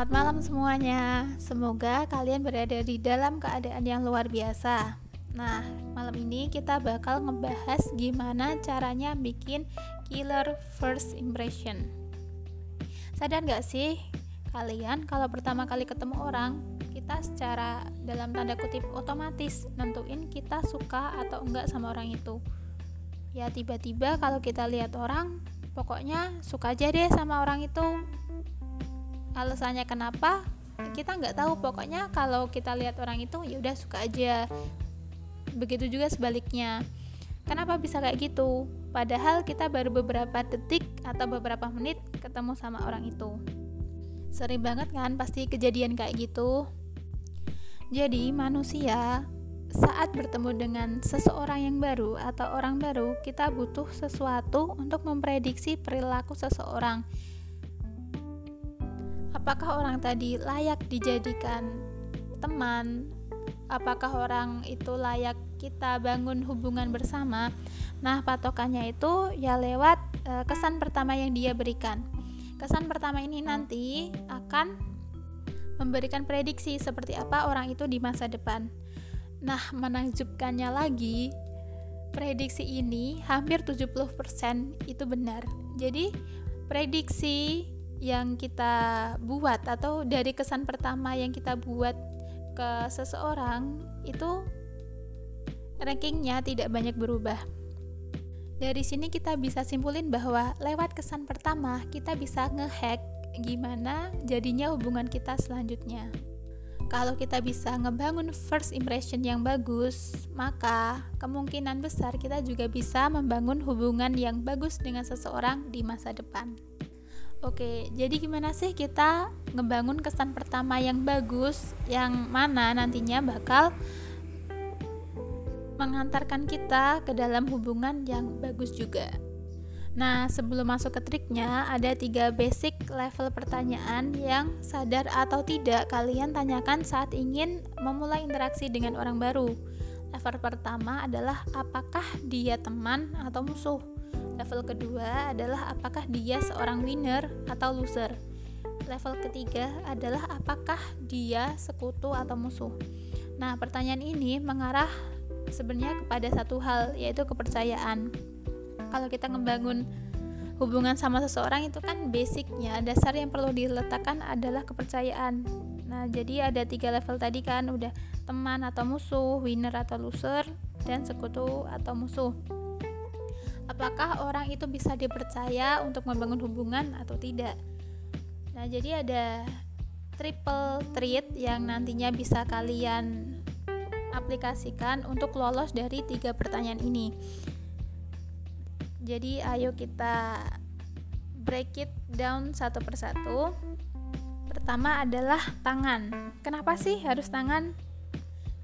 Selamat malam semuanya. Semoga kalian berada di dalam keadaan yang luar biasa. Nah, malam ini kita bakal ngebahas gimana caranya bikin killer first impression. Sadar gak sih kalian kalau pertama kali ketemu orang, kita secara dalam tanda kutip otomatis nentuin kita suka atau enggak sama orang itu. Ya tiba-tiba kalau kita lihat orang, pokoknya suka aja deh sama orang itu alasannya kenapa kita nggak tahu. Pokoknya kalau kita lihat orang itu ya udah suka aja. Begitu juga sebaliknya. Kenapa bisa kayak gitu? Padahal kita baru beberapa detik atau beberapa menit ketemu sama orang itu. Sering banget kan pasti kejadian kayak gitu? Jadi manusia saat bertemu dengan seseorang yang baru atau orang baru, kita butuh sesuatu untuk memprediksi perilaku seseorang apakah orang tadi layak dijadikan teman? Apakah orang itu layak kita bangun hubungan bersama? Nah patokannya itu ya lewat e, kesan pertama yang dia berikan. Kesan pertama ini nanti akan memberikan prediksi seperti apa orang itu di masa depan. Nah menakjubkannya lagi prediksi ini hampir 70% itu benar. Jadi prediksi yang kita buat atau dari kesan pertama yang kita buat ke seseorang itu rankingnya tidak banyak berubah. Dari sini kita bisa simpulin bahwa lewat kesan pertama kita bisa ngehack gimana jadinya hubungan kita selanjutnya. Kalau kita bisa ngebangun first impression yang bagus, maka kemungkinan besar kita juga bisa membangun hubungan yang bagus dengan seseorang di masa depan. Oke, jadi gimana sih kita ngebangun kesan pertama yang bagus, yang mana nantinya bakal mengantarkan kita ke dalam hubungan yang bagus juga. Nah, sebelum masuk ke triknya, ada tiga basic level pertanyaan yang sadar atau tidak kalian tanyakan saat ingin memulai interaksi dengan orang baru. Level pertama adalah apakah dia teman atau musuh. Level kedua adalah apakah dia seorang winner atau loser. Level ketiga adalah apakah dia sekutu atau musuh. Nah, pertanyaan ini mengarah sebenarnya kepada satu hal yaitu kepercayaan. Kalau kita ngebangun hubungan sama seseorang itu kan basicnya dasar yang perlu diletakkan adalah kepercayaan. Nah, jadi ada tiga level tadi kan udah teman atau musuh, winner atau loser, dan sekutu atau musuh apakah orang itu bisa dipercaya untuk membangun hubungan atau tidak. Nah, jadi ada triple treat yang nantinya bisa kalian aplikasikan untuk lolos dari tiga pertanyaan ini. Jadi, ayo kita break it down satu persatu. Pertama adalah tangan. Kenapa sih harus tangan?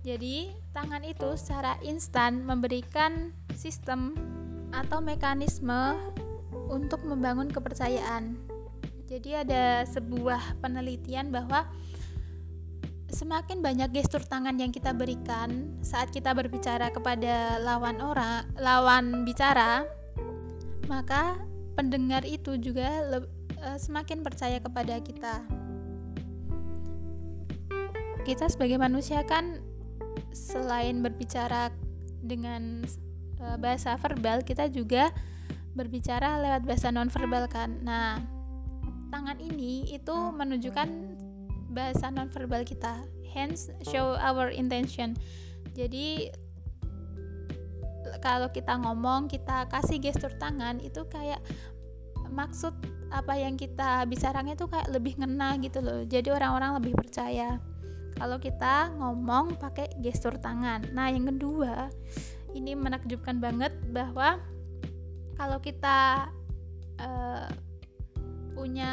Jadi, tangan itu secara instan memberikan sistem atau mekanisme untuk membangun kepercayaan. Jadi ada sebuah penelitian bahwa semakin banyak gestur tangan yang kita berikan saat kita berbicara kepada lawan orang, lawan bicara, maka pendengar itu juga uh, semakin percaya kepada kita. Kita sebagai manusia kan selain berbicara dengan bahasa verbal kita juga berbicara lewat bahasa nonverbal kan. Nah tangan ini itu menunjukkan bahasa nonverbal kita. Hands show our intention. Jadi kalau kita ngomong kita kasih gestur tangan itu kayak maksud apa yang kita bicarakan itu kayak lebih ngena gitu loh. Jadi orang-orang lebih percaya. Kalau kita ngomong pakai gestur tangan. Nah yang kedua ini menakjubkan banget bahwa kalau kita uh, punya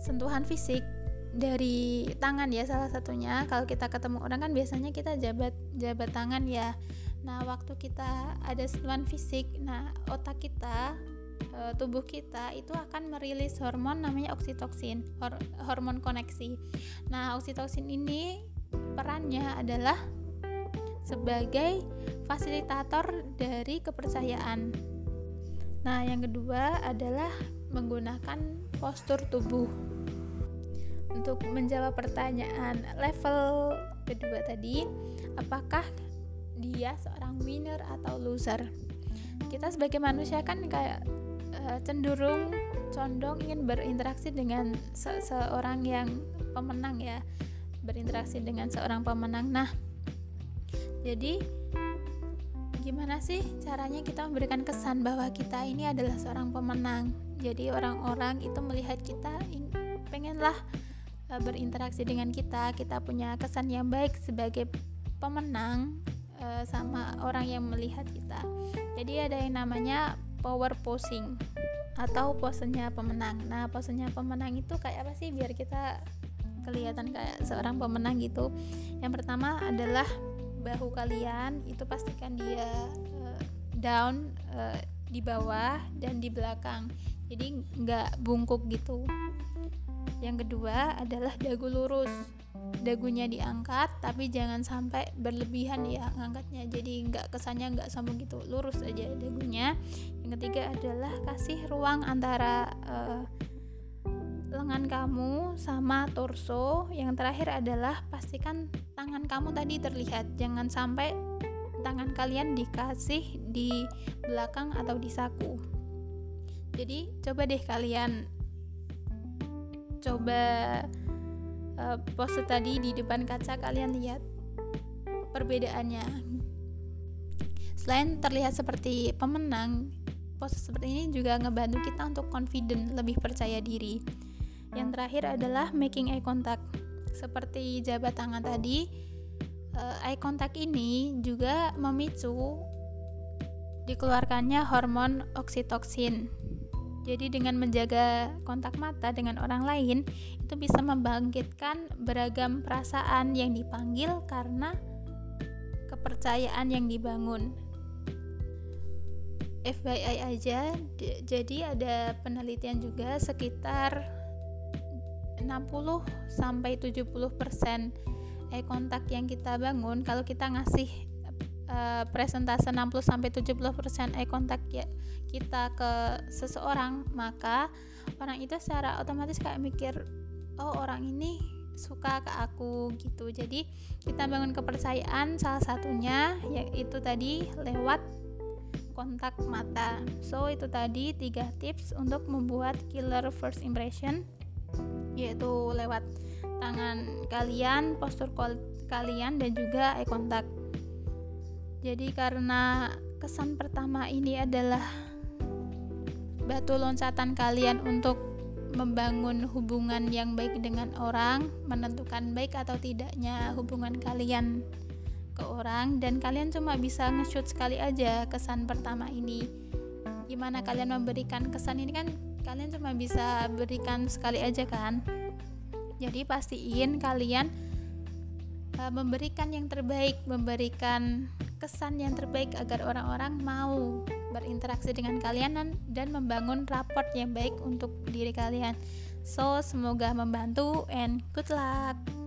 sentuhan fisik dari tangan ya salah satunya kalau kita ketemu orang kan biasanya kita jabat jabat tangan ya. Nah waktu kita ada sentuhan fisik nah otak kita uh, tubuh kita itu akan merilis hormon namanya oksitoksin hor hormon koneksi. Nah oksitoksin ini perannya adalah sebagai fasilitator dari kepercayaan. Nah, yang kedua adalah menggunakan postur tubuh. untuk menjawab pertanyaan level kedua tadi apakah dia seorang winner atau loser kita sebagai manusia kan kayak uh, cenderung condong ingin berinteraksi dengan se seorang yang pemenang ya berinteraksi dengan seorang pemenang nah jadi gimana sih caranya kita memberikan kesan bahwa kita ini adalah seorang pemenang? Jadi orang-orang itu melihat kita pengenlah uh, berinteraksi dengan kita. Kita punya kesan yang baik sebagai pemenang uh, sama orang yang melihat kita. Jadi ada yang namanya power posing atau posenya pemenang. Nah posenya pemenang itu kayak apa sih? Biar kita kelihatan kayak seorang pemenang gitu. Yang pertama adalah bahu kalian itu pastikan dia uh, down uh, di bawah dan di belakang. Jadi nggak bungkuk gitu. Yang kedua adalah dagu lurus. Dagunya diangkat tapi jangan sampai berlebihan ya ngangkatnya jadi nggak kesannya nggak sambung gitu. Lurus aja dagunya. Yang ketiga adalah kasih ruang antara uh, lengan kamu sama torso. Yang terakhir adalah pastikan tangan kamu tadi terlihat. Jangan sampai tangan kalian dikasih di belakang atau di saku. Jadi coba deh kalian coba uh, pose tadi di depan kaca. Kalian lihat perbedaannya. Selain terlihat seperti pemenang pose seperti ini juga ngebantu kita untuk confident lebih percaya diri yang terakhir adalah making eye contact. Seperti jabat tangan tadi uh, eye contact ini juga memicu dikeluarkannya hormon oksitoksin. Jadi dengan menjaga kontak mata dengan orang lain itu bisa membangkitkan beragam perasaan yang dipanggil karena kepercayaan yang dibangun. FYI aja, jadi ada penelitian juga sekitar 60 sampai 70% eye contact yang kita bangun kalau kita ngasih uh, presentase 60 sampai 70% eye contact ya kita ke seseorang, maka orang itu secara otomatis kayak mikir, oh orang ini suka ke aku gitu. Jadi kita bangun kepercayaan salah satunya yaitu tadi lewat kontak mata. So itu tadi tiga tips untuk membuat killer first impression yaitu lewat tangan kalian, postur kalian dan juga eye contact. Jadi karena kesan pertama ini adalah batu loncatan kalian untuk membangun hubungan yang baik dengan orang, menentukan baik atau tidaknya hubungan kalian ke orang dan kalian cuma bisa nge-shoot sekali aja kesan pertama ini. Gimana kalian memberikan kesan ini kan kalian cuma bisa berikan sekali aja kan. Jadi pastiin kalian uh, memberikan yang terbaik, memberikan kesan yang terbaik agar orang-orang mau berinteraksi dengan kalian dan, dan membangun rapport yang baik untuk diri kalian. So, semoga membantu and good luck.